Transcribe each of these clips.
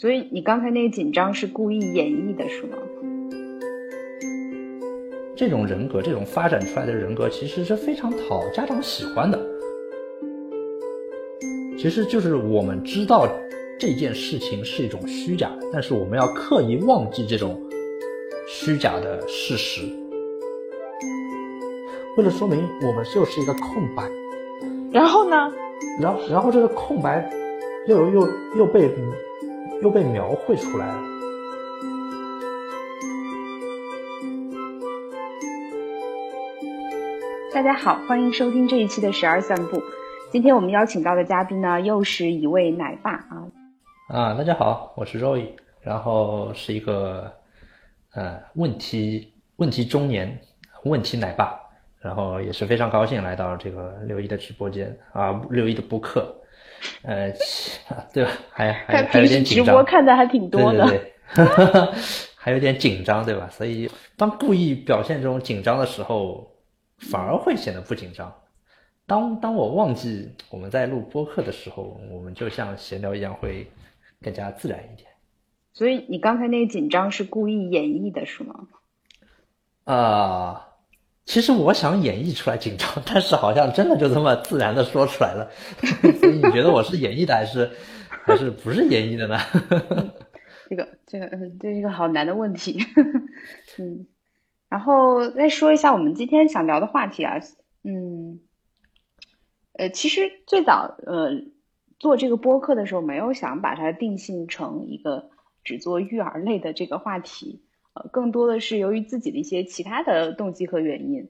所以你刚才那个紧张是故意演绎的，是吗？这种人格，这种发展出来的人格，其实是非常讨家长喜欢的。其实就是我们知道这件事情是一种虚假的，但是我们要刻意忘记这种虚假的事实，为了说明我们就是一个空白。然后呢？然后，然后这个空白又又又被又被描绘出来了。大家好，欢迎收听这一期的十二散步。今天我们邀请到的嘉宾呢，又是一位奶爸啊。啊，大家好，我是 Roy，然后是一个呃问题问题中年问题奶爸，然后也是非常高兴来到这个六一的直播间啊，六一的播客，呃，对吧？还还还有点紧张。直播看的还挺多的，对对对，还有点紧张，对吧？所以当故意表现这种紧张的时候，反而会显得不紧张。当当我忘记我们在录播客的时候，我们就像闲聊一样，会更加自然一点。所以你刚才那个紧张是故意演绎的，是吗？啊，其实我想演绎出来紧张，但是好像真的就这么自然的说出来了。所以你觉得我是演绎的，还是还是不是演绎的呢？这个这个嗯，这是一个好难的问题。嗯，然后再说一下我们今天想聊的话题啊，嗯。呃，其实最早呃做这个播客的时候，没有想把它定性成一个只做育儿类的这个话题，更多的是由于自己的一些其他的动机和原因，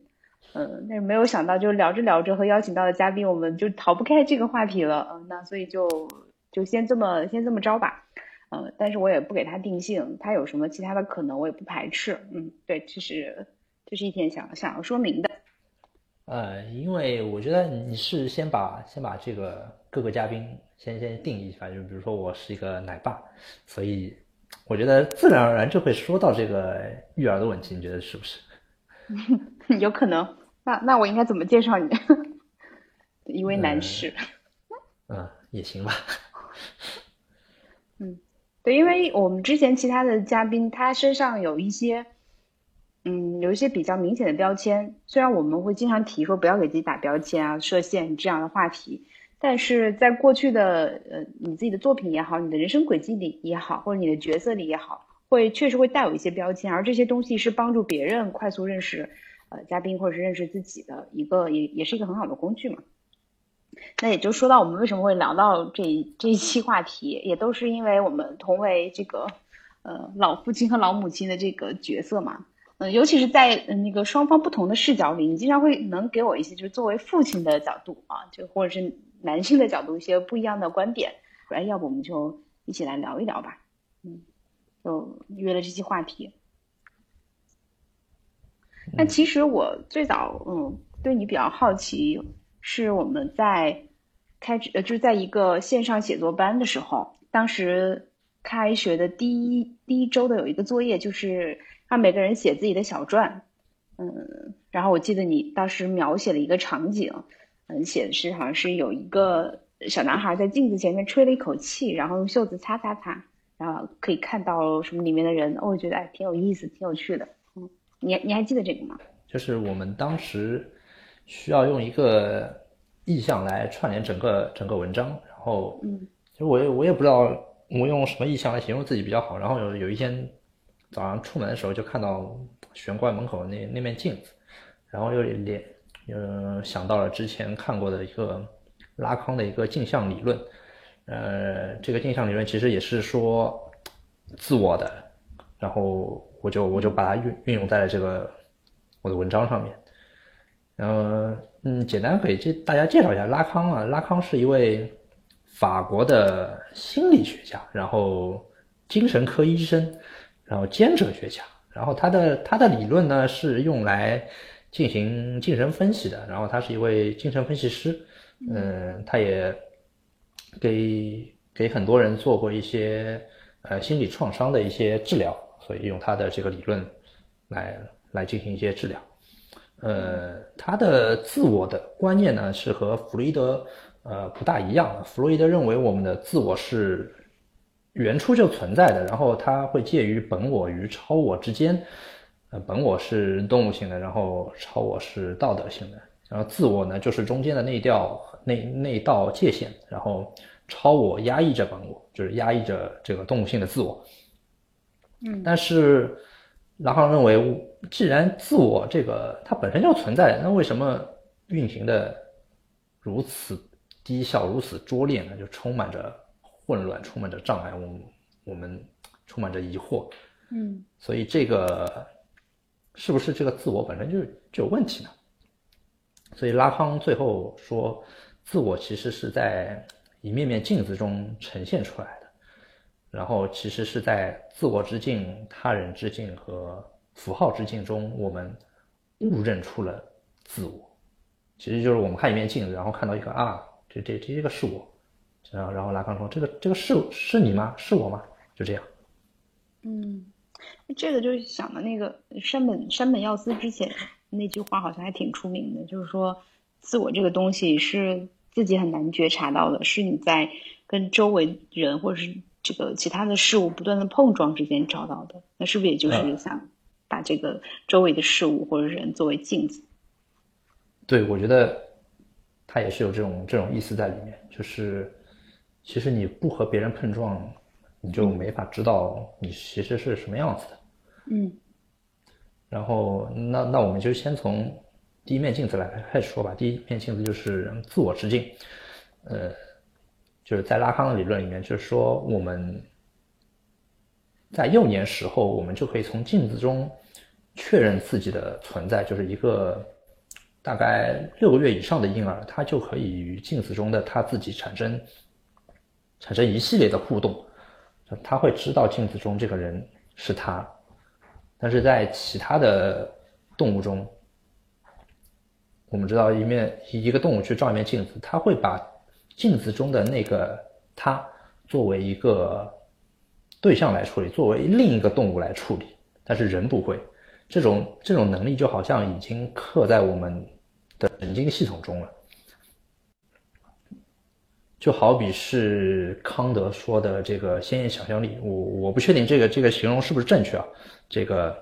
嗯，但是没有想到，就聊着聊着和邀请到的嘉宾，我们就逃不开这个话题了，嗯，那所以就就先这么先这么着吧，嗯，但是我也不给他定性，他有什么其他的可能，我也不排斥，嗯，对，这是这是一天想想要说明的。呃，因为我觉得你是先把先把这个各个嘉宾先先定义一下，就比如说我是一个奶爸，所以我觉得自然而然就会说到这个育儿的问题，你觉得是不是？有可能。那那我应该怎么介绍你？一位男士。嗯，也行吧。嗯，对，因为我们之前其他的嘉宾，他身上有一些。嗯，有一些比较明显的标签，虽然我们会经常提说不要给自己打标签啊、设限这样的话题，但是在过去的呃你自己的作品也好，你的人生轨迹里也好，或者你的角色里也好，会确实会带有一些标签，而这些东西是帮助别人快速认识呃嘉宾或者是认识自己的一个也也是一个很好的工具嘛。那也就说到我们为什么会聊到这这一期话题，也都是因为我们同为这个呃老父亲和老母亲的这个角色嘛。嗯，尤其是在那个双方不同的视角里，你经常会能给我一些，就是作为父亲的角度啊，就或者是男性的角度一些不一样的观点。哎，要不我们就一起来聊一聊吧。嗯，就约了这期话题。那其实我最早嗯对你比较好奇，是我们在开呃就是在一个线上写作班的时候，当时开学的第一第一周的有一个作业就是。让每个人写自己的小传，嗯，然后我记得你当时描写了一个场景，嗯，写的是好像是有一个小男孩在镜子前面吹了一口气，然后用袖子擦擦擦，然后可以看到什么里面的人，哦我觉得哎挺有意思，挺有趣的，嗯，你你还记得这个吗？就是我们当时需要用一个意象来串联整个整个文章，然后，嗯，其实我也我也不知道我用什么意象来形容自己比较好，然后有有一天。早上出门的时候就看到玄关门口那那面镜子，然后又连嗯想到了之前看过的一个拉康的一个镜像理论，呃，这个镜像理论其实也是说自我的，然后我就我就把它运运用在了这个我的文章上面，然后嗯，简单给这大家介绍一下拉康啊，拉康是一位法国的心理学家，然后精神科医生。然后兼哲学家，然后他的他的理论呢是用来进行精神分析的，然后他是一位精神分析师，嗯，他也给给很多人做过一些呃心理创伤的一些治疗，所以用他的这个理论来来进行一些治疗，呃，他的自我的观念呢是和弗洛伊德呃不大一样的，弗洛伊德认为我们的自我是。原初就存在的，然后它会介于本我与超我之间。呃，本我是动物性的，然后超我是道德性的，然后自我呢就是中间的那道那那道界限，然后超我压抑着本我，就是压抑着这个动物性的自我。嗯，但是拉康认为，既然自我这个它本身就存在，那为什么运行的如此低效、如此拙劣呢？就充满着混乱，充满着障碍，我我们充满着疑惑。嗯，所以这个。是不是这个自我本身就就有问题呢？所以拉康最后说，自我其实是在一面面镜子中呈现出来的，然后其实是在自我之境、他人之境和符号之境中，我们误认出了自我。其实就是我们看一面镜子，然后看到一个啊，这这这个是我，然后然后拉康说，这个这个是是你吗？是我吗？就这样。嗯。这个就是想的那个山本山本耀司之前那句话好像还挺出名的，就是说自我这个东西是自己很难觉察到的，是你在跟周围人或者是这个其他的事物不断的碰撞之间找到的。那是不是也就是想把这个周围的事物或者人作为镜子？对，我觉得他也是有这种这种意思在里面，就是其实你不和别人碰撞。你就没法知道你其实是什么样子的，嗯，然后那那我们就先从第一面镜子来开始说吧。第一面镜子就是自我之镜，呃，就是在拉康的理论里面，就是说我们在幼年时候，我们就可以从镜子中确认自己的存在，就是一个大概六个月以上的婴儿，他就可以与镜子中的他自己产生产生一系列的互动。他会知道镜子中这个人是他，但是在其他的动物中，我们知道一面一个动物去照一面镜子，它会把镜子中的那个它作为一个对象来处理，作为另一个动物来处理，但是人不会。这种这种能力就好像已经刻在我们的神经系统中了。就好比是康德说的这个鲜艳想象力，我我不确定这个这个形容是不是正确啊？这个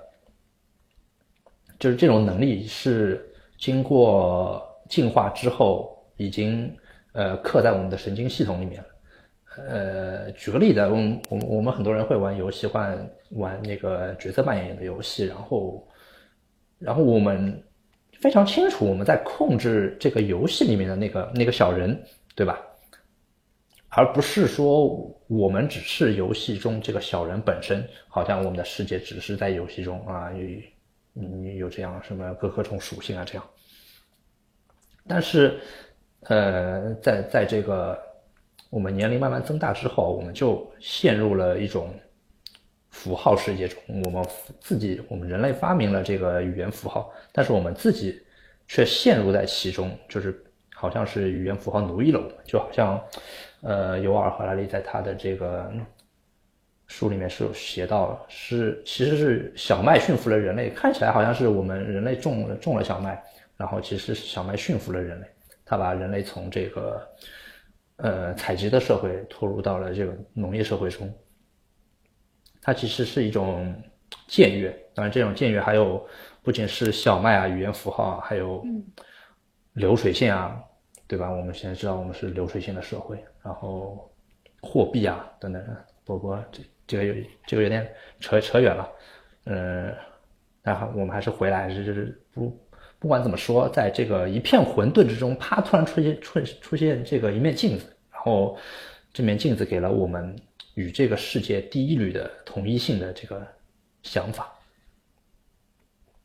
就是这种能力是经过进化之后已经呃刻在我们的神经系统里面了。呃，举个例子，我们我们我们很多人会玩游戏，玩玩那个角色扮演的游戏，然后然后我们非常清楚我们在控制这个游戏里面的那个那个小人，对吧？而不是说我们只是游戏中这个小人本身，好像我们的世界只是在游戏中啊，有有这样什么各各种属性啊这样。但是，呃，在在这个我们年龄慢慢增大之后，我们就陷入了一种符号世界中。我们自己，我们人类发明了这个语言符号，但是我们自己却陷入在其中，就是好像是语言符号奴役了我们，就好像。呃，尤尔·赫拉利在他的这个书里面是有写到，是其实是小麦驯服了人类，看起来好像是我们人类种了种了小麦，然后其实是小麦驯服了人类，他把人类从这个呃采集的社会拖入到了这个农业社会中，它其实是一种僭越，当然这种僭越还有不仅是小麦啊、语言符号啊，还有流水线啊。对吧？我们现在知道我们是流水线的社会，然后货币啊等等，不过这这个有这个有点扯扯远了，嗯，那好，我们还是回来，就是不不管怎么说，在这个一片混沌之中，啪，突然出现出出现这个一面镜子，然后这面镜子给了我们与这个世界第一缕的统一性的这个想法，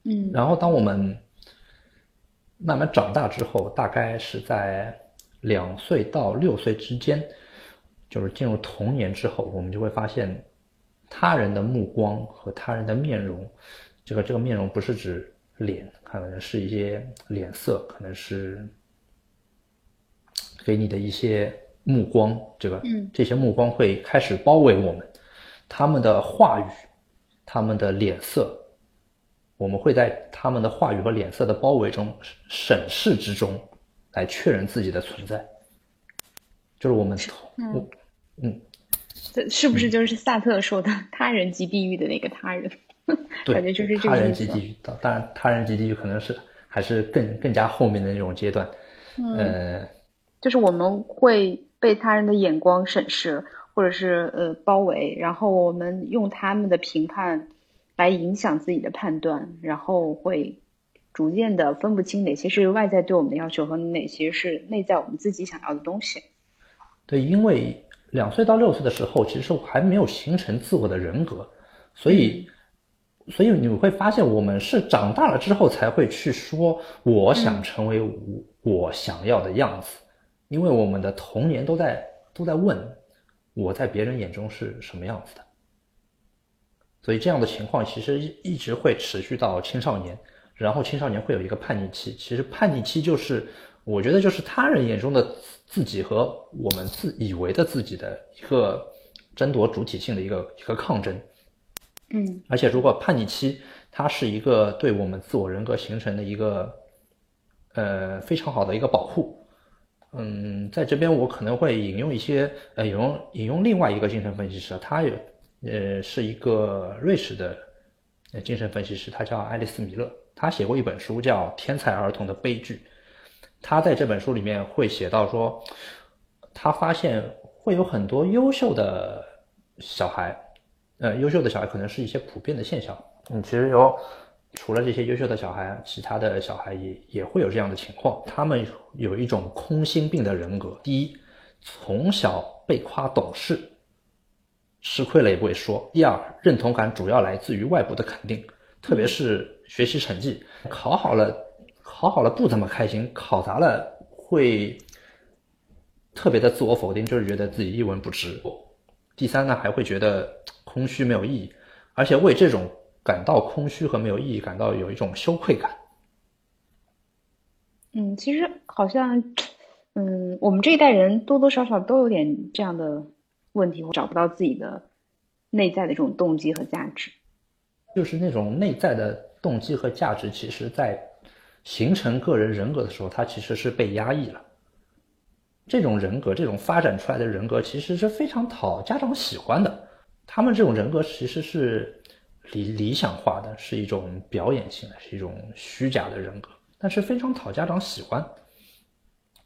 嗯，然后当我们。慢慢长大之后，大概是在两岁到六岁之间，就是进入童年之后，我们就会发现，他人的目光和他人的面容，这个这个面容不是指脸，可能是一些脸色，可能是给你的一些目光，这个这些目光会开始包围我们，他们的话语，他们的脸色。我们会在他们的话语和脸色的包围中审视之中，来确认自己的存在。就是我们，嗯，嗯，这是不是就是萨特说的“他人即地狱”的那个他人？对，感觉就是这他人即地狱。当然，他人即地狱可能是还是更更加后面的那种阶段。嗯，就是我们会被他人的眼光审视，或者是呃包围，然后我们用他们的评判来影响自己的判断，然后会逐渐的分不清哪些是外在对我们的要求和哪些是内在我们自己想要的东西。对，因为两岁到六岁的时候，其实我还没有形成自我的人格，所以。所以你会发现，我们是长大了之后才会去说我想成为我我想要的样子，因为我们的童年都在都在问我在别人眼中是什么样子的。所以这样的情况其实一直会持续到青少年，然后青少年会有一个叛逆期。其实叛逆期就是我觉得就是他人眼中的自己和我们自以为的自己的一个争夺主体性的一个一个抗争。嗯，而且如果叛逆期，它是一个对我们自我人格形成的一个，呃，非常好的一个保护。嗯，在这边我可能会引用一些，呃，引用引用另外一个精神分析师，他也，呃，是一个瑞士的，呃，精神分析师，他叫爱丽丝米勒，他写过一本书叫《天才儿童的悲剧》，他在这本书里面会写到说，他发现会有很多优秀的小孩。呃，优秀的小孩可能是一些普遍的现象。嗯，其实有除了这些优秀的小孩，其他的小孩也也会有这样的情况。他们有一种空心病的人格。第一，从小被夸懂事，吃亏了也不会说。第二，认同感主要来自于外部的肯定，特别是学习成绩，考好了，考好了不怎么开心，考砸了会特别的自我否定，就是觉得自己一文不值。第三呢，还会觉得空虚没有意义，而且为这种感到空虚和没有意义感到有一种羞愧感。嗯，其实好像，嗯，我们这一代人多多少少都有点这样的问题，找不到自己的内在的这种动机和价值。就是那种内在的动机和价值，其实在形成个人人格的时候，它其实是被压抑了。这种人格，这种发展出来的人格，其实是非常讨家长喜欢的。他们这种人格其实是理理想化的，是一种表演性的，是一种虚假的人格，但是非常讨家长喜欢。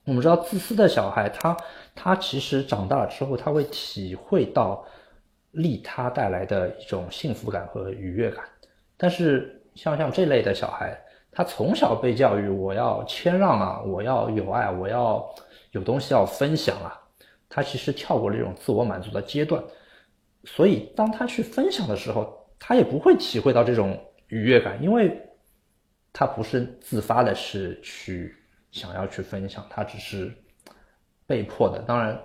我们知道，自私的小孩，他他其实长大了之后，他会体会到利他带来的一种幸福感和愉悦感。但是像像这类的小孩，他从小被教育我要谦让啊，我要有爱，我要。有东西要分享啊，他其实跳过了这种自我满足的阶段，所以当他去分享的时候，他也不会体会到这种愉悦感，因为他不是自发的，是去想要去分享，他只是被迫的。当然，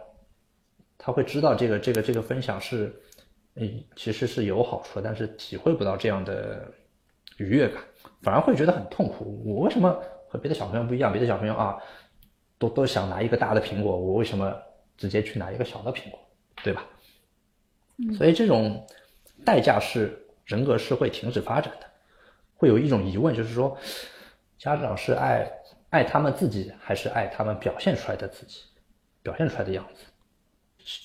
他会知道这个这个这个分享是，嗯，其实是有好处的，但是体会不到这样的愉悦感，反而会觉得很痛苦。我为什么和别的小朋友不一样？别的小朋友啊。都都想拿一个大的苹果，我为什么直接去拿一个小的苹果，对吧？所以这种代价是人格是会停止发展的，会有一种疑问，就是说，家长是爱爱他们自己，还是爱他们表现出来的自己，表现出来的样子？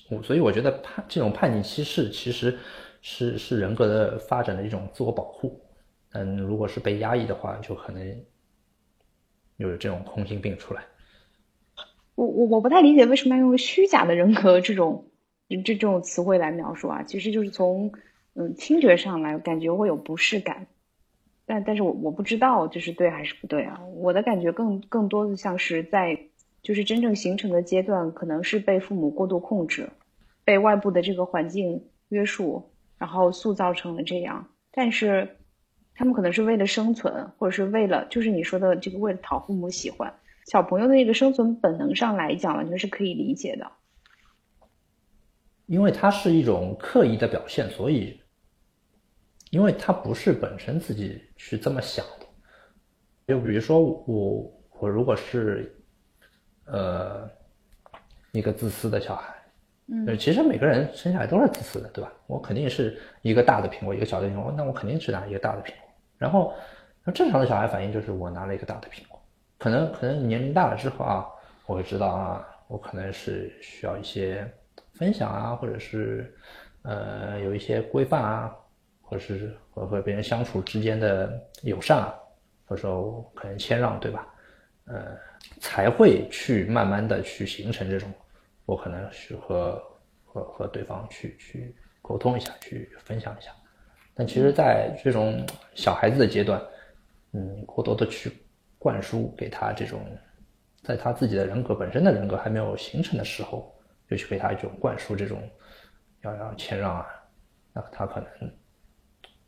我所以我觉得叛这种叛逆期是其实是是人格的发展的一种自我保护，嗯，如果是被压抑的话，就可能有这种空心病出来。我我我不太理解为什么要用虚假的人格这种这这种词汇来描述啊？其实就是从嗯听觉上来感觉会有不适感，但但是我我不知道这是对还是不对啊？我的感觉更更多的像是在就是真正形成的阶段，可能是被父母过度控制，被外部的这个环境约束，然后塑造成了这样。但是他们可能是为了生存，或者是为了就是你说的这个为了讨父母喜欢。小朋友的那个生存本能上来讲，完全是可以理解的，因为它是一种刻意的表现，所以，因为他不是本身自己去这么想的。就比如说我，我如果是，呃，一个自私的小孩，嗯，其实每个人生下来都是自私的，对吧？我肯定是一个大的苹果，一个小的苹果，那我肯定只拿一个大的苹果。然后，那正常的小孩反应就是我拿了一个大的苹果。可能可能年龄大了之后啊，我会知道啊，我可能是需要一些分享啊，或者是呃有一些规范啊，或者是和和别人相处之间的友善啊，或者说可能谦让，对吧？呃，才会去慢慢的去形成这种，我可能是和和和对方去去沟通一下，去分享一下。但其实，在这种小孩子的阶段，嗯，过多的去灌输给他这种，在他自己的人格本身的人格还没有形成的时候，就去给他一种灌输这种要要谦让啊，那他可能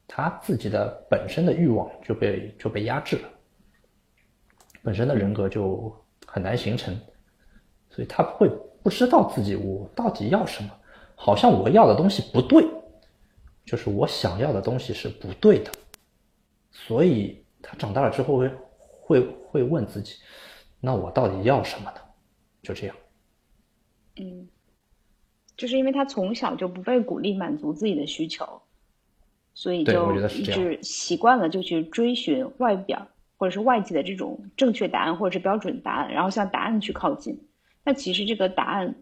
他自己的本身的欲望就被就被压制了，本身的人格就很难形成，所以他会不知道自己我到底要什么，好像我要的东西不对。就是我想要的东西是不对的，所以他长大了之后会会会问自己，那我到底要什么呢？就这样。嗯，就是因为他从小就不被鼓励满足自己的需求，所以就一直习惯了就去追寻外表或者是外界的这种正确答案或者是标准答案，然后向答案去靠近。那其实这个答案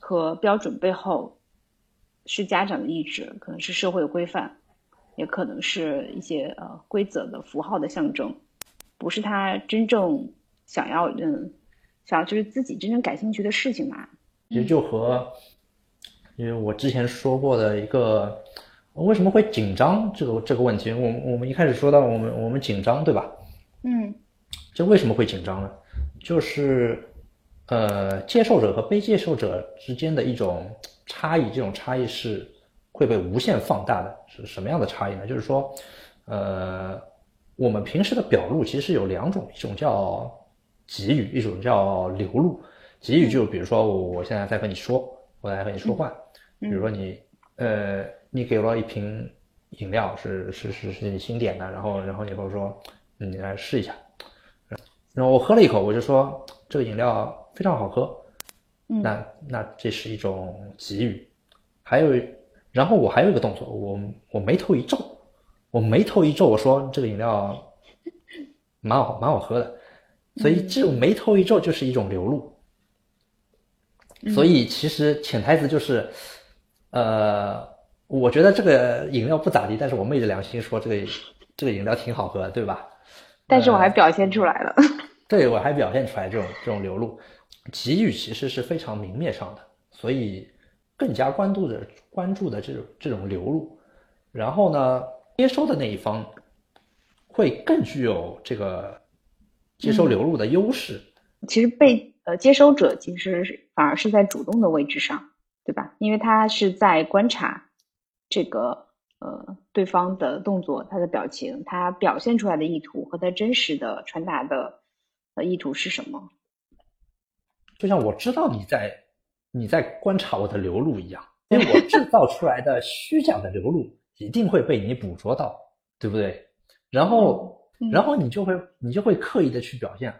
和标准背后。是家长的意志，可能是社会的规范，也可能是一些呃规则的符号的象征，不是他真正想要嗯想要就是自己真正感兴趣的事情嘛？也就和因为我之前说过的一个为什么会紧张这个这个问题，我我们一开始说到我们我们紧张对吧？嗯，这为什么会紧张呢？就是呃接受者和被接受者之间的一种。差异，这种差异是会被无限放大的。是什么样的差异呢？就是说，呃，我们平时的表露其实有两种，一种叫给予，一种叫流露。给予就比如说，我现在在和你说，我在和你说话。比如说你，呃，你给了一瓶饮料，是是是是你新点的，然后然后你跟我说，你来试一下。然后我喝了一口，我就说这个饮料非常好喝。那那这是一种给予，还有，然后我还有一个动作，我我眉头一皱，我眉头一皱，我说这个饮料蛮好蛮好喝的，所以这种眉头一皱就是一种流露，所以其实潜台词就是，呃，我觉得这个饮料不咋地，但是我昧着良心说这个这个饮料挺好喝，对吧？但是我还表现出来了，对我还表现出来这种这种流露。给予其实是非常明面上的，所以更加关注的关注的这种这种流露，然后呢，接收的那一方会更具有这个接收流露的优势。其实被呃接收者其实是反而是在主动的位置上，对吧？因为他是在观察这个呃对方的动作、他的表情、他表现出来的意图和他真实的传达的呃意图是什么。就像我知道你在你在观察我的流露一样，因为我制造出来的 虚假的流露一定会被你捕捉到，对不对？然后，然后你就会你就会刻意的去表现，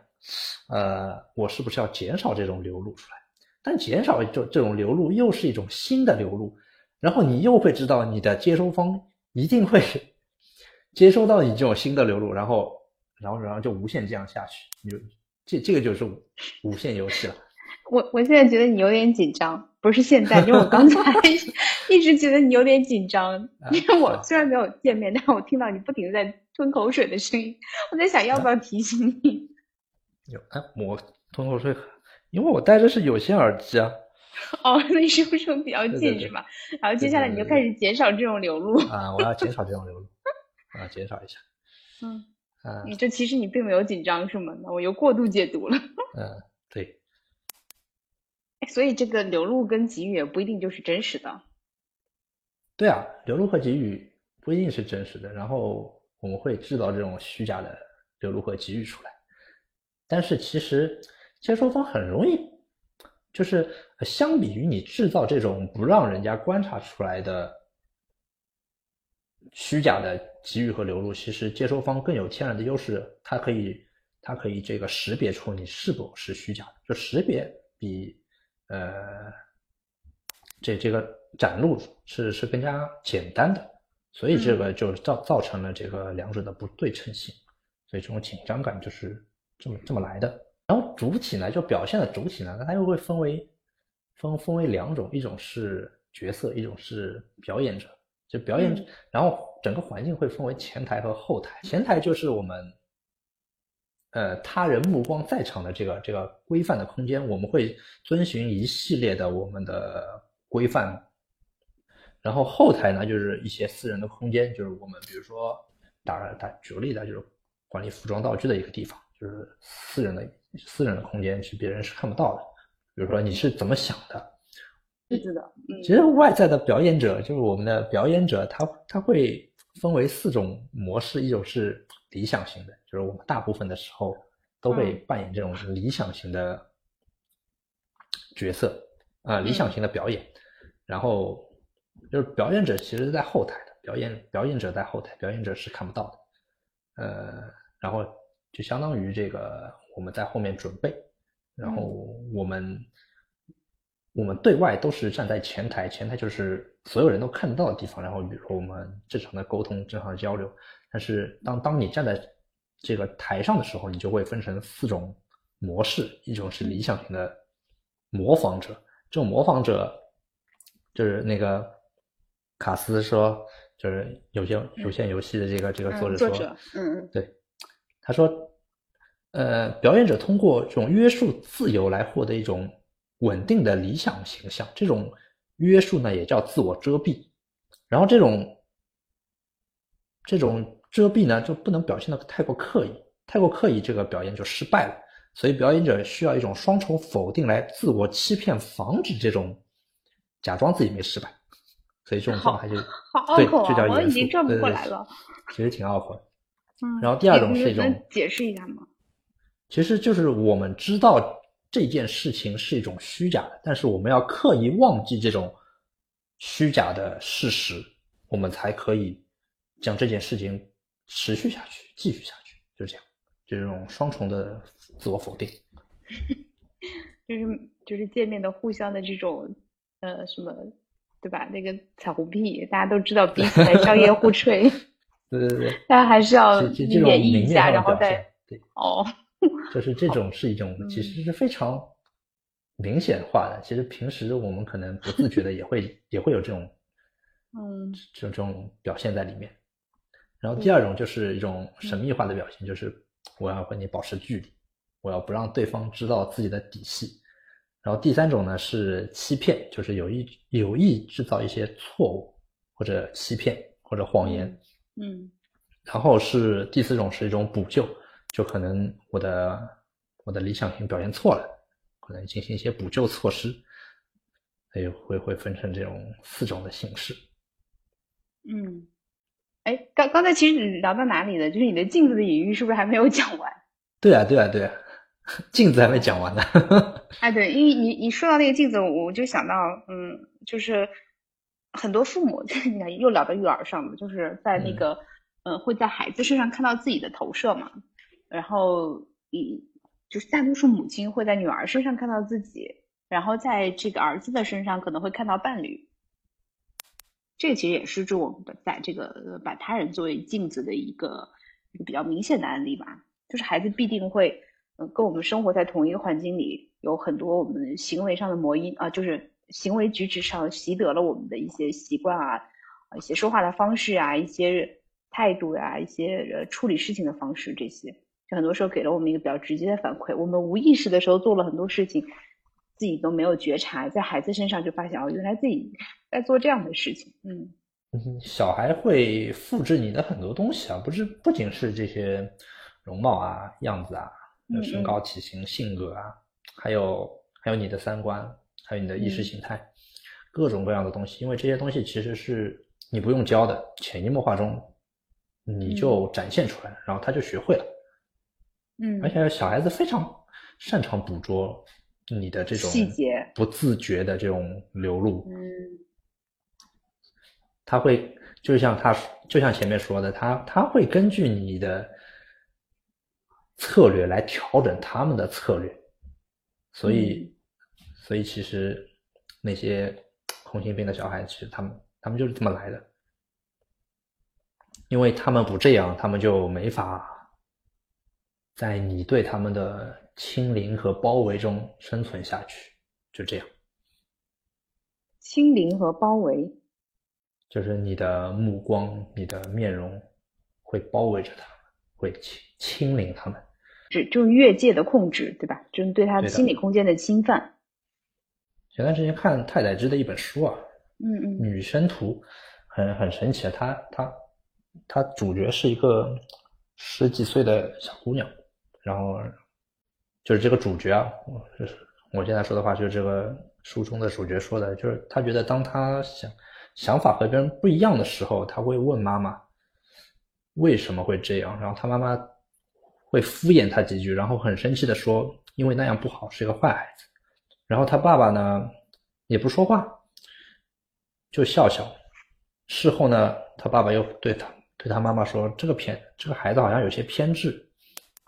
呃，我是不是要减少这种流露出来？但减少这这种流露又是一种新的流露，然后你又会知道你的接收方一定会 接收到你这种新的流入，然后，然后，然后就无限这样下去，你就这这个就是无限游戏了。我我现在觉得你有点紧张，不是现在，因为我刚才一直觉得你有点紧张，因为我虽然没有见面，但我听到你不停的在吞口水的声音，我在想要不要提醒你。有哎，我吞口水，因为我戴的是有线耳机啊。哦，那你是不是比较近是吧？然后接下来你就开始减少这种流露啊，我要减少这种流露，啊，减少一下。嗯，啊，你这其实你并没有紧张是吗？那我又过度解读了。嗯，对。所以这个流露跟给予也不一定就是真实的。对啊，流露和给予不一定是真实的，然后我们会制造这种虚假的流露和给予出来。但是其实接收方很容易，就是相比于你制造这种不让人家观察出来的虚假的给予和流露，其实接收方更有天然的优势，它可以它可以这个识别出你是否是虚假的，就识别比。呃，这这个展露是是更加简单的，所以这个就造造成了这个两者的不对称性，所以这种紧张感就是这么这么来的。然后主体呢，就表现的主体呢，那它又会分为分分为两种，一种是角色，一种是表演者。就表演，然后整个环境会分为前台和后台。前台就是我们，呃，他人目光在场的这个这个规范的空间，我们会遵循一系列的我们的规范。然后后台呢，就是一些私人的空间，就是我们比如说打打举个例子，就是管理服装道具的一个地方，就是私人的私人的空间，是别人是看不到的。比如说你是怎么想的？是的，其实外在的表演者就是我们的表演者，他他会分为四种模式，一种是理想型的，就是我们大部分的时候都会扮演这种理想型的角色啊，理想型的表演。然后就是表演者其实是在后台的，表演表演者在后台，表演者是看不到的。呃，然后就相当于这个我们在后面准备，然后我们。我们对外都是站在前台，前台就是所有人都看得到的地方。然后，比如说我们正常的沟通、正常的交流。但是，当当你站在这个台上的时候，你就会分成四种模式：一种是理想型的模仿者，这种模仿者就是那个卡斯说，就是有些有线游戏的这个这个作者说，嗯嗯，对，他说，呃，表演者通过这种约束自由来获得一种。稳定的理想形象，这种约束呢也叫自我遮蔽。然后这种这种遮蔽呢就不能表现的太过刻意，太过刻意这个表演就失败了。所以表演者需要一种双重否定来自我欺骗，防止这种假装自己没失败。所以这种状态就对，就叫严肃。我已经转不过来了。其实挺拗口的。嗯。然后第二种是一种解释一下吗？其实就是我们知道。这件事情是一种虚假的，但是我们要刻意忘记这种虚假的事实，我们才可以将这件事情持续下去、继续下去，就这样，就这种双重的自我否定，就是就是见面的互相的这种呃什么，对吧？那个彩虹屁，大家都知道彼此在商业互吹，对 对对，大家还是要演绎一下，然后再对哦。就是这种是一种，其实是非常明显化的。其实平时我们可能不自觉的也会 也会有这种，嗯，这种表现在里面。然后第二种就是一种神秘化的表现，就是我要和你保持距离，我要不让对方知道自己的底细。然后第三种呢是欺骗，就是有意有意制造一些错误或者欺骗或者谎言。嗯。然后是第四种是一种补救。就可能我的我的理想型表现错了，可能进行一些补救措施，所以会会分成这种四种的形式。嗯，哎，刚刚才其实聊到哪里了？就是你的镜子的隐喻是不是还没有 讲完？对啊，对啊，对啊，镜子还没讲完呢。哎，对，因为你你说到那个镜子，我就想到，嗯，就是很多父母，你看又聊到育儿上了，就是在那个，嗯，会在孩子身上看到自己的投射嘛。然后，以就是大多数母亲会在女儿身上看到自己，然后在这个儿子的身上可能会看到伴侣。这个其实也是就我们在这个把他人作为镜子的一个一个比较明显的案例吧。就是孩子必定会，嗯，跟我们生活在同一个环境里，有很多我们行为上的模因啊，就是行为举止上习得了我们的一些习惯啊，一些说话的方式啊，一些态度呀，一些呃处理事情的方式这些。就很多时候给了我们一个比较直接的反馈，我们无意识的时候做了很多事情，自己都没有觉察，在孩子身上就发现哦，原来自己在做这样的事情。嗯，小孩会复制你的很多东西啊，不是不仅是这些容貌啊、样子啊、身高、体型、性格啊，还有还有你的三观，还有你的意识形态，各种各样的东西。因为这些东西其实是你不用教的，潜移默化中你就展现出来，然后他就学会了。嗯，而且小孩子非常擅长捕捉你的这种细节，不自觉的这种流露。嗯，他会就像他就像前面说的，他他会根据你的策略来调整他们的策略。所以，所以其实那些空心病的小孩，其实他们他们就是这么来的，因为他们不这样，他们就没法。在你对他们的清零和包围中生存下去，就这样。清零和包围，就是你的目光、你的面容会包围着他们，会清清零他们。是就是越界的控制，对吧？就是对他心理空间的侵犯。前段时间看太宰治的一本书啊，嗯嗯，《女生图》，很很神奇啊。她她她主角是一个十几岁的小姑娘，然后就是这个主角啊，我就是我现在说的话，就是这个书中的主角说的，就是他觉得当他想想法和别人不一样的时候，他会问妈妈为什么会这样，然后他妈妈。会敷衍他几句，然后很生气的说：“因为那样不好，是一个坏孩子。”然后他爸爸呢也不说话，就笑笑。事后呢，他爸爸又对他对他妈妈说：“这个偏这个孩子好像有些偏执。”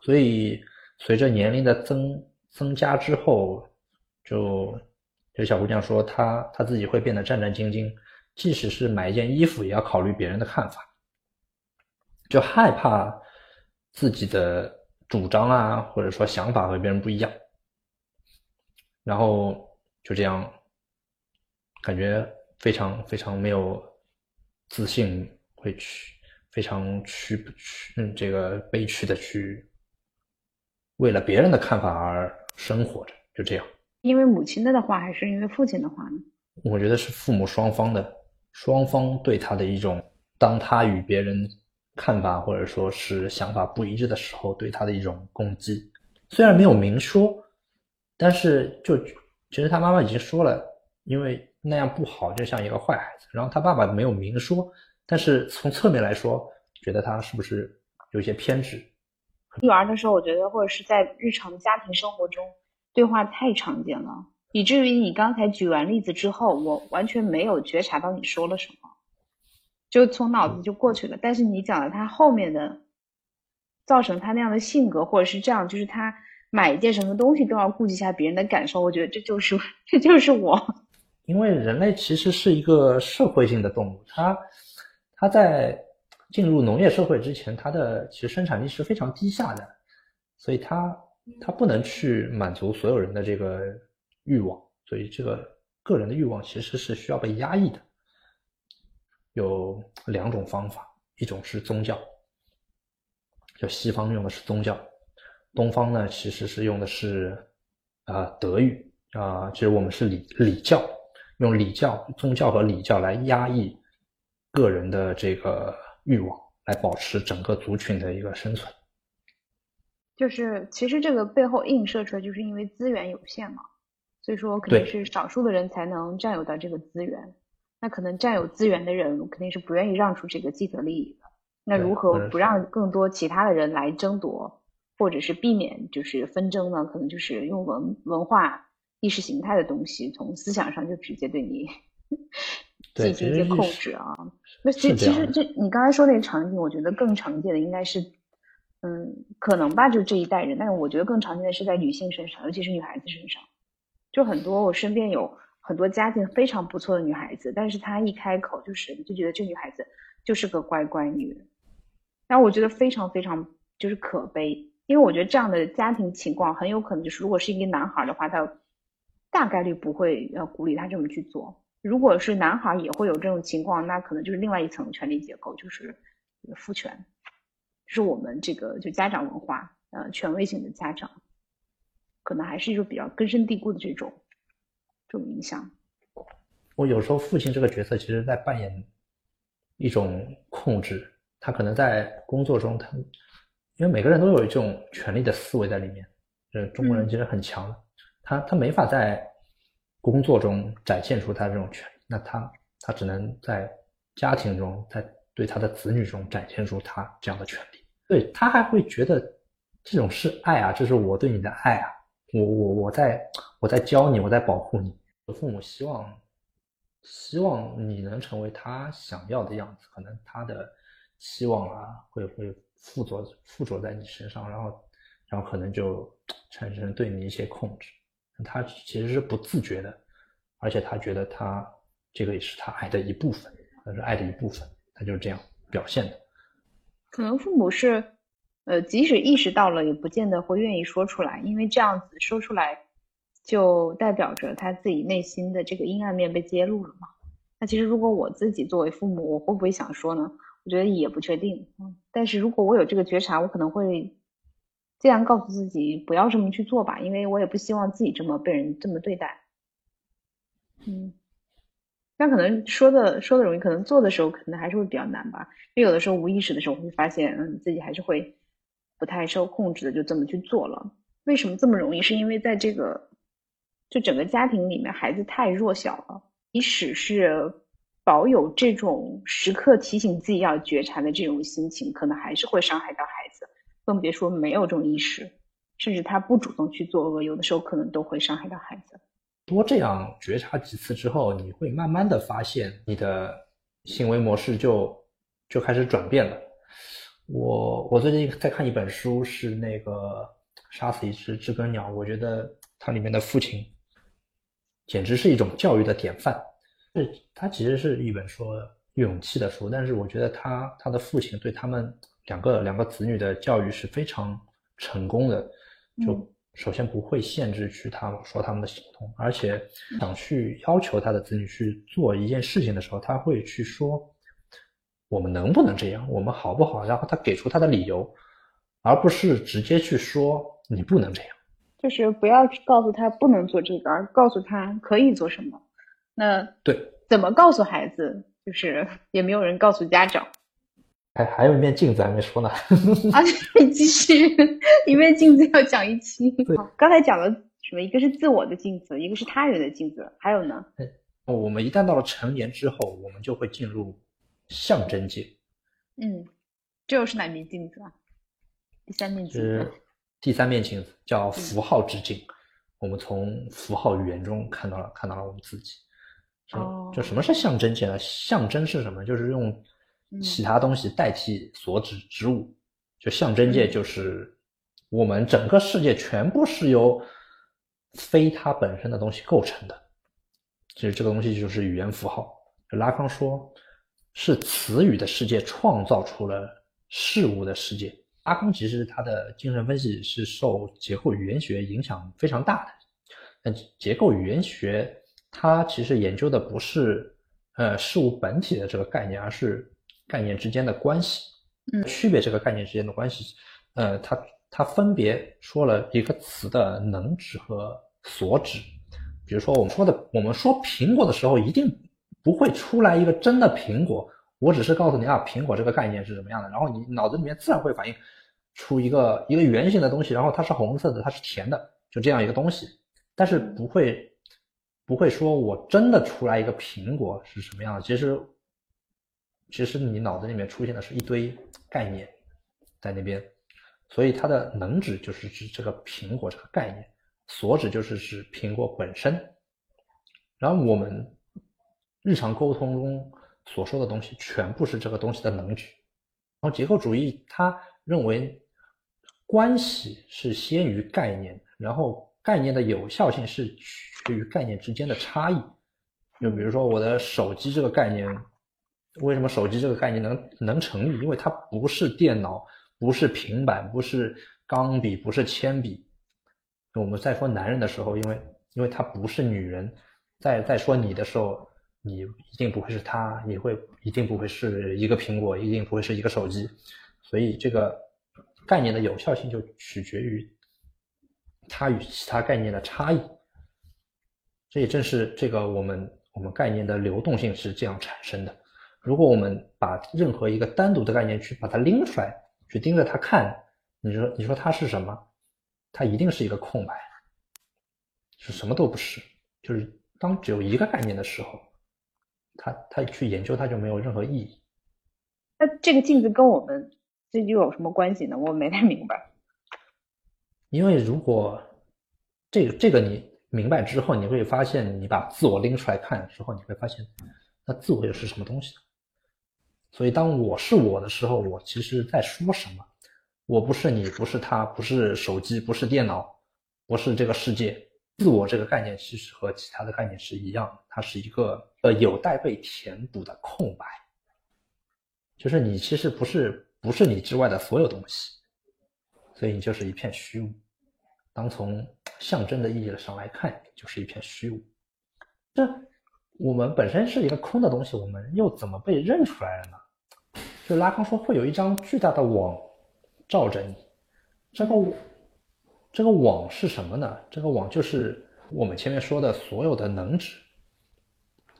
所以随着年龄的增增加之后，就这小姑娘说：“她她自己会变得战战兢兢，即使是买一件衣服，也要考虑别人的看法，就害怕。”自己的主张啊，或者说想法和别人不一样，然后就这样，感觉非常非常没有自信，会去非常屈屈嗯这个悲屈的去为了别人的看法而生活着，就这样。因为母亲的的话，还是因为父亲的话呢？我觉得是父母双方的双方对他的一种，当他与别人。看法或者说是想法不一致的时候，对他的一种攻击，虽然没有明说，但是就其实他妈妈已经说了，因为那样不好，就像一个坏孩子。然后他爸爸没有明说，但是从侧面来说，觉得他是不是有些偏执？育儿的时候，我觉得或者是在日常家庭生活中，对话太常见了，以至于你刚才举完例子之后，我完全没有觉察到你说了什么。就从脑子就过去了，但是你讲了他后面的，造成他那样的性格，或者是这样，就是他买一件什么东西都要顾及一下别人的感受。我觉得这就是这就是我。因为人类其实是一个社会性的动物，它它在进入农业社会之前，它的其实生产力是非常低下的，所以它它不能去满足所有人的这个欲望，所以这个个人的欲望其实是需要被压抑的。有两种方法，一种是宗教，就西方用的是宗教，东方呢其实是用的是啊德育啊，其实我们是礼礼教，用礼教、宗教和礼教来压抑个人的这个欲望，来保持整个族群的一个生存。就是其实这个背后映射出来，就是因为资源有限嘛，所以说肯定是少数的人才能占有到这个资源。那可能占有资源的人肯定是不愿意让出这个既得利益的。那如何不让更多其他的人来争夺，或者是避免就是纷争呢？可能就是用文文化意识形态的东西，从思想上就直接对你进行一些控制啊。那其其实这你刚才说那个场景，我觉得更常见的应该是，嗯，可能吧，就这一代人。但是我觉得更常见的是在女性身上，尤其是女孩子身上，就很多我身边有。很多家境非常不错的女孩子，但是她一开口就是就觉得这女孩子就是个乖乖女，然后我觉得非常非常就是可悲，因为我觉得这样的家庭情况很有可能就是如果是一个男孩的话，他大概率不会要鼓励他这么去做。如果是男孩也会有这种情况，那可能就是另外一层权力结构，就是父权，就是我们这个就家长文化，呃，权威性的家长，可能还是一个比较根深蒂固的这种。这种影响，我有时候父亲这个角色，其实在扮演一种控制。他可能在工作中，他因为每个人都有一种权力的思维在里面。呃，中国人其实很强的，他他没法在工作中展现出他这种权利，那他他只能在家庭中，在对他的子女中展现出他这样的权利。对他还会觉得这种是爱啊，这是我对你的爱啊。我我我在我在教你，我在保护你。父母希望希望你能成为他想要的样子，可能他的期望啊会会附着附着在你身上，然后然后可能就产生对你一些控制。他其实是不自觉的，而且他觉得他这个也是他爱的一部分，那是爱的一部分，他就是这样表现的。可能父母是。呃，即使意识到了，也不见得会愿意说出来，因为这样子说出来，就代表着他自己内心的这个阴暗面被揭露了嘛？那其实如果我自己作为父母，我会不会想说呢？我觉得也不确定。但是如果我有这个觉察，我可能会尽量告诉自己不要这么去做吧，因为我也不希望自己这么被人这么对待。嗯，那可能说的说的容易，可能做的时候可能还是会比较难吧。因为有的时候无意识的时候会发现，嗯，自己还是会不太受控制的就这么去做了。为什么这么容易？是因为在这个就整个家庭里面，孩子太弱小了。即使是保有这种时刻提醒自己要觉察的这种心情，可能还是会伤害到孩。更别说没有这种意识，甚至他不主动去做恶，有的时候可能都会伤害到孩子。多这样觉察几次之后，你会慢慢的发现你的行为模式就就开始转变了。我我最近在看一本书，是那个杀死一只知更鸟，我觉得它里面的父亲。简直是一种教育的典范。这他其实是一本说勇气的书，但是我觉得他他的父亲对他们两个两个子女的教育是非常成功的。就首先不会限制去他们说他们的行动，而且想去要求他的子女去做一件事情的时候，他会去说我们能不能这样，我们好不好？然后他给出他的理由，而不是直接去说你不能这样。就是不要告诉他不能做这个，而告诉他可以做什么。那对，怎么告诉孩子？就是也没有人告诉家长。还还有一面镜子还没说呢。啊，你继续，一面镜子要讲一期。刚才讲了什么？一个是自我的镜子，一个是他人的镜子，还有呢？我们一旦到了成年之后，我们就会进入象征界。嗯，这又是哪面镜子啊？第三面镜子。第三面镜子叫符号之镜，我们从符号语言中看到了看到了我们自己。哦，就什么是象征界呢？象征是什么？就是用其他东西代替所指之物。就象征界就是我们整个世界全部是由非它本身的东西构成的。其实这个东西就是语言符号。拉康说，是词语的世界创造出了事物的世界。阿康其实他的精神分析是受结构语言学影响非常大的。但结构语言学它其实研究的不是呃事物本体的这个概念，而是概念之间的关系，嗯，区别这个概念之间的关系。呃，它它分别说了一个词的能指和所指。比如说我们说的，我们说苹果的时候，一定不会出来一个真的苹果。我只是告诉你啊，苹果这个概念是什么样的，然后你脑子里面自然会反映出一个一个圆形的东西，然后它是红色的，它是甜的，就这样一个东西。但是不会不会说我真的出来一个苹果是什么样的？其实其实你脑子里面出现的是一堆概念在那边，所以它的能指就是指这个苹果这个概念，所指就是指苹果本身。然后我们日常沟通中。所说的东西全部是这个东西的能指，然后结构主义他认为关系是先于概念，然后概念的有效性是取决于概念之间的差异。就比如说我的手机这个概念，为什么手机这个概念能能成立？因为它不是电脑，不是平板，不是钢笔，不是铅笔。我们在说男人的时候，因为因为他不是女人，在在说你的时候。你一定不会是他，你会一定不会是一个苹果，一定不会是一个手机，所以这个概念的有效性就取决于它与其他概念的差异。这也正是这个我们我们概念的流动性是这样产生的。如果我们把任何一个单独的概念去把它拎出来，去盯着它看，你说你说它是什么？它一定是一个空白，是什么都不是。就是当只有一个概念的时候。它它去研究，它就没有任何意义。那这个镜子跟我们这又有什么关系呢？我没太明白。因为如果这个这个你明白之后，你会发现，你把自我拎出来看之后，你会发现，那自我又是什么东西？所以，当我是我的时候，我其实在说什么？我不是你，不是他，不是手机，不是电脑，不是这个世界。自我这个概念其实和其他的概念是一样的，它是一个呃有待被填补的空白，就是你其实不是不是你之外的所有东西，所以你就是一片虚无。当从象征的意义上来看，就是一片虚无。这我们本身是一个空的东西，我们又怎么被认出来了呢？就拉康说，会有一张巨大的网罩着你。这个这个网是什么呢？这个网就是我们前面说的所有的能指，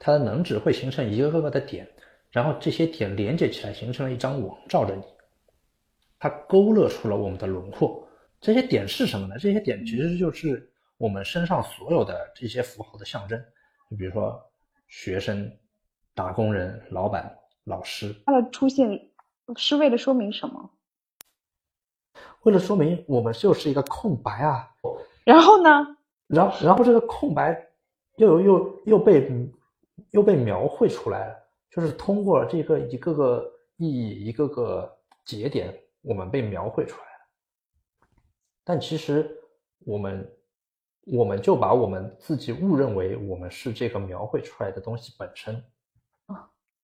它的能指会形成一个个的点，然后这些点连接起来，形成了一张网罩着你。它勾勒出了我们的轮廓。这些点是什么呢？这些点其实就是我们身上所有的这些符号的象征。就比如说学生、打工人、老板、老师。他的出现是为了说明什么？为了说明我们就是一个空白啊。然后呢？然后，然后这个空白又又又被又被描绘出来了，就是通过这个一个个意义、一个个节点，我们被描绘出来了。但其实，我们我们就把我们自己误认为我们是这个描绘出来的东西本身啊，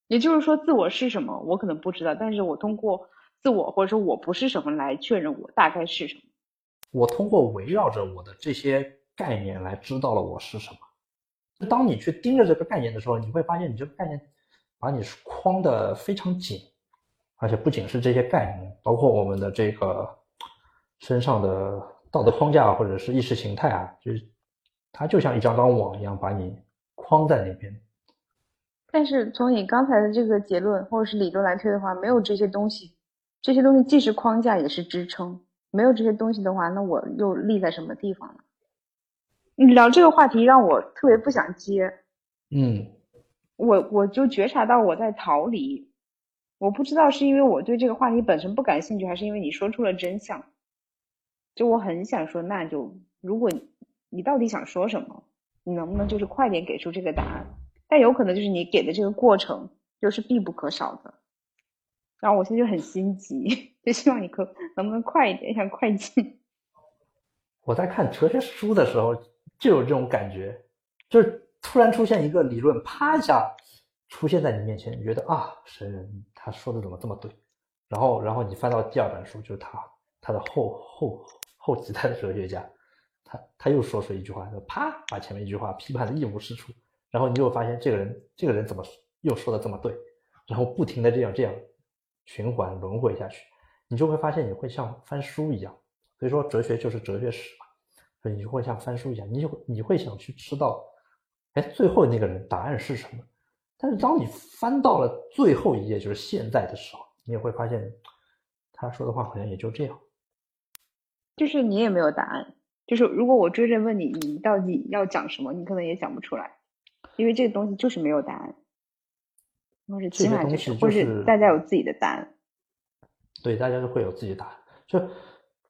也就是说，自我是什么，我可能不知道，但是我通过自我或者说我不是什么来确认我大概是什么。我通过围绕着我的这些概念来知道了我是什么。当你去盯着这个概念的时候，你会发现你这个概念把你框的非常紧，而且不仅是这些概念，包括我们的这个。身上的道德框架或者是意识形态啊，就是它就像一张张网一样把你框在那边。但是从你刚才的这个结论或者是理论来推的话，没有这些东西，这些东西既是框架也是支撑。没有这些东西的话，那我又立在什么地方呢？你聊这个话题让我特别不想接。嗯，我我就觉察到我在逃离，我不知道是因为我对这个话题本身不感兴趣，还是因为你说出了真相。就我很想说，那就如果你到底想说什么，你能不能就是快点给出这个答案？但有可能就是你给的这个过程就是必不可少的。然后我现在就很心急，就希望你可能不能快一点，想快进。我在看哲学书的时候就有这种感觉，就是突然出现一个理论，啪一下出现在你面前，你觉得啊，神人他说的怎么这么对？然后，然后你翻到第二本书，就是他他的后后。后几代的哲学家，他他又说出一句话，就啪把前面一句话批判的一无是处，然后你就会发现这个人这个人怎么又说的这么对，然后不停的这样这样循环轮回下去，你就会发现你会像翻书一样，所以说哲学就是哲学史嘛，所以你就会像翻书一样，你就你会想去知道，哎，最后那个人答案是什么？但是当你翻到了最后一页，就是现在的时候，你也会发现他说的话好像也就这样。就是你也没有答案，就是如果我追着问你，你到底要讲什么，你可能也讲不出来，因为这个东西就是没有答案，或者起码就是，或是大家有自己的答案。对，大家都会有自己的答案。就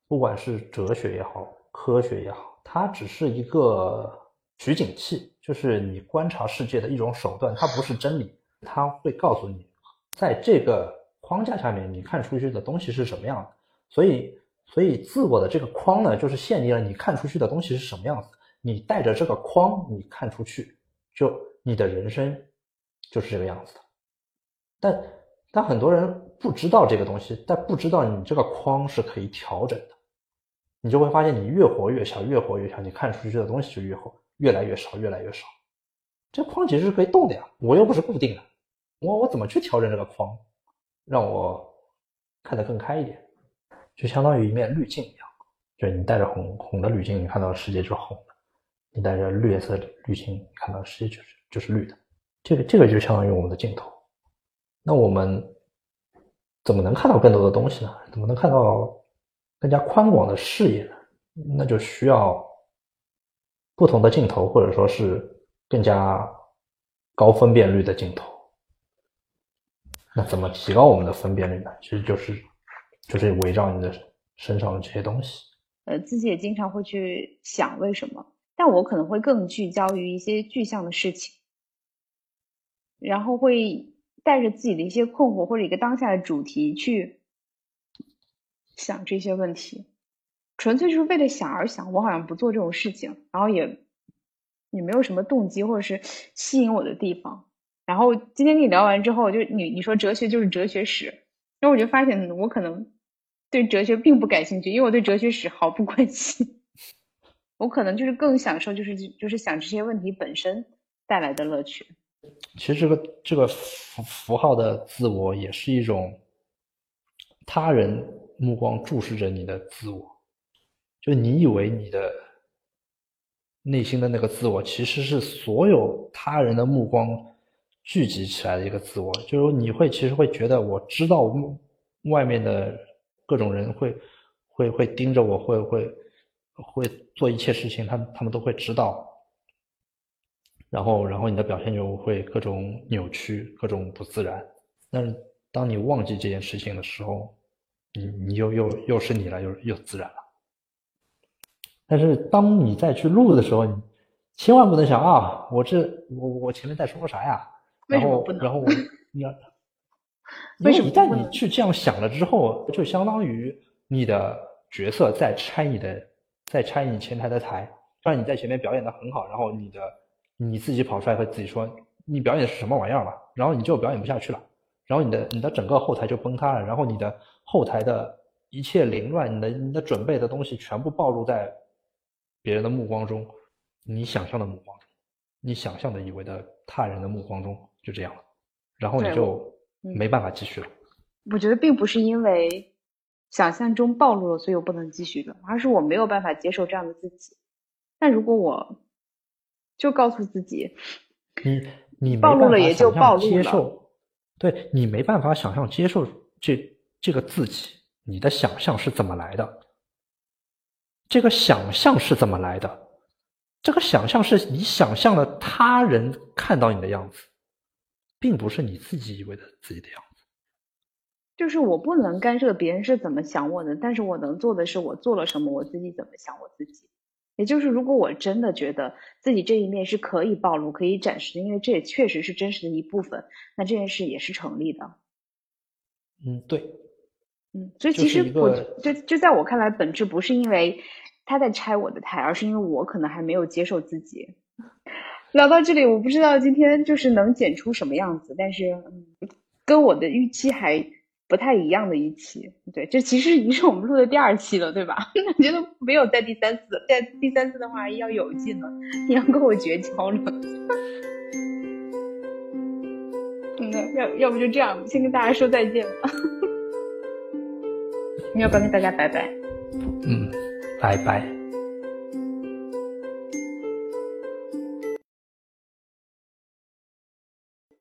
不管是哲学也好，科学也好，它只是一个取景器，就是你观察世界的一种手段，它不是真理。它会告诉你，在这个框架下面，你看出去的东西是什么样的。所以。所以，自我的这个框呢，就是限定了你看出去的东西是什么样子。你带着这个框，你看出去，就你的人生就是这个样子的。但但很多人不知道这个东西，但不知道你这个框是可以调整的。你就会发现，你越活越小，越活越小，你看出去的东西就越活越来越少，越来越少。这框其实是可以动的呀，我又不是固定的，我我怎么去调整这个框，让我看得更开一点？就相当于一面滤镜一样，就是你带着红红的滤镜，你看到世界就是红的；你带着绿色滤镜，看到世界就是就是绿的。这个这个就相当于我们的镜头。那我们怎么能看到更多的东西呢？怎么能看到更加宽广的视野呢？那就需要不同的镜头，或者说是更加高分辨率的镜头。那怎么提高我们的分辨率呢？其实就是。就是围绕你的身上的这些东西，呃，自己也经常会去想为什么，但我可能会更聚焦于一些具象的事情，然后会带着自己的一些困惑或者一个当下的主题去想这些问题，纯粹就是为了想而想。我好像不做这种事情，然后也也没有什么动机或者是吸引我的地方。然后今天跟你聊完之后，就你你说哲学就是哲学史，然后我就发现我可能。对哲学并不感兴趣，因为我对哲学史毫不关心。我可能就是更享受，就是就是想这些问题本身带来的乐趣。其实这个这个符符号的自我也是一种他人目光注视着你的自我，就你以为你的内心的那个自我，其实是所有他人的目光聚集起来的一个自我。就是你会其实会觉得，我知道外面的各种人会会会盯着我，会会会做一切事情，他他们都会知道。然后，然后你的表现就会各种扭曲，各种不自然。但是，当你忘记这件事情的时候，你你又又又是你了，又又自然了。但是，当你再去录的时候，你千万不能想啊，我这我我前面在说个啥呀？然后，然后我 你要，因为一旦你去这样想了之后，就相当于你的角色在拆你的，在拆你前台的台。让你在前面表演的很好，然后你的。你自己跑出来和自己说你表演是什么玩意儿吧，然后你就表演不下去了，然后你的你的整个后台就崩塌了，然后你的后台的一切凌乱，你的你的准备的东西全部暴露在别人的目光中，你想象的目光中，你想象的以为的他人的目光中就这样了，然后你就没办法继续了。我觉得并不是因为想象中暴露了，所以我不能继续了，而是我没有办法接受这样的自己。但如果我就告诉自己，你你暴露了也就暴露了，对你没办法想象接受这这个自己，你的想象是怎么来的？这个想象是怎么来的？这个想象是你想象了他人看到你的样子，并不是你自己以为的自己的样子。就是我不能干涉别人是怎么想我的，但是我能做的是我做了什么，我自己怎么想我自己。也就是，如果我真的觉得自己这一面是可以暴露、可以展示的，因为这也确实是真实的一部分，那这件事也是成立的。嗯，对。嗯，所以其实我就就在我看来，本质不是因为他在拆我的台，而是因为我可能还没有接受自己。聊到这里，我不知道今天就是能剪出什么样子，但是嗯跟我的预期还。不太一样的一期，对，这其实已经是我们录的第二期了，对吧？我觉得没有在第三次，在第三次的话要有劲了，你要跟我绝交了。嗯，要要不就这样，先跟大家说再见吧。你要不要跟大家拜拜？嗯，拜拜。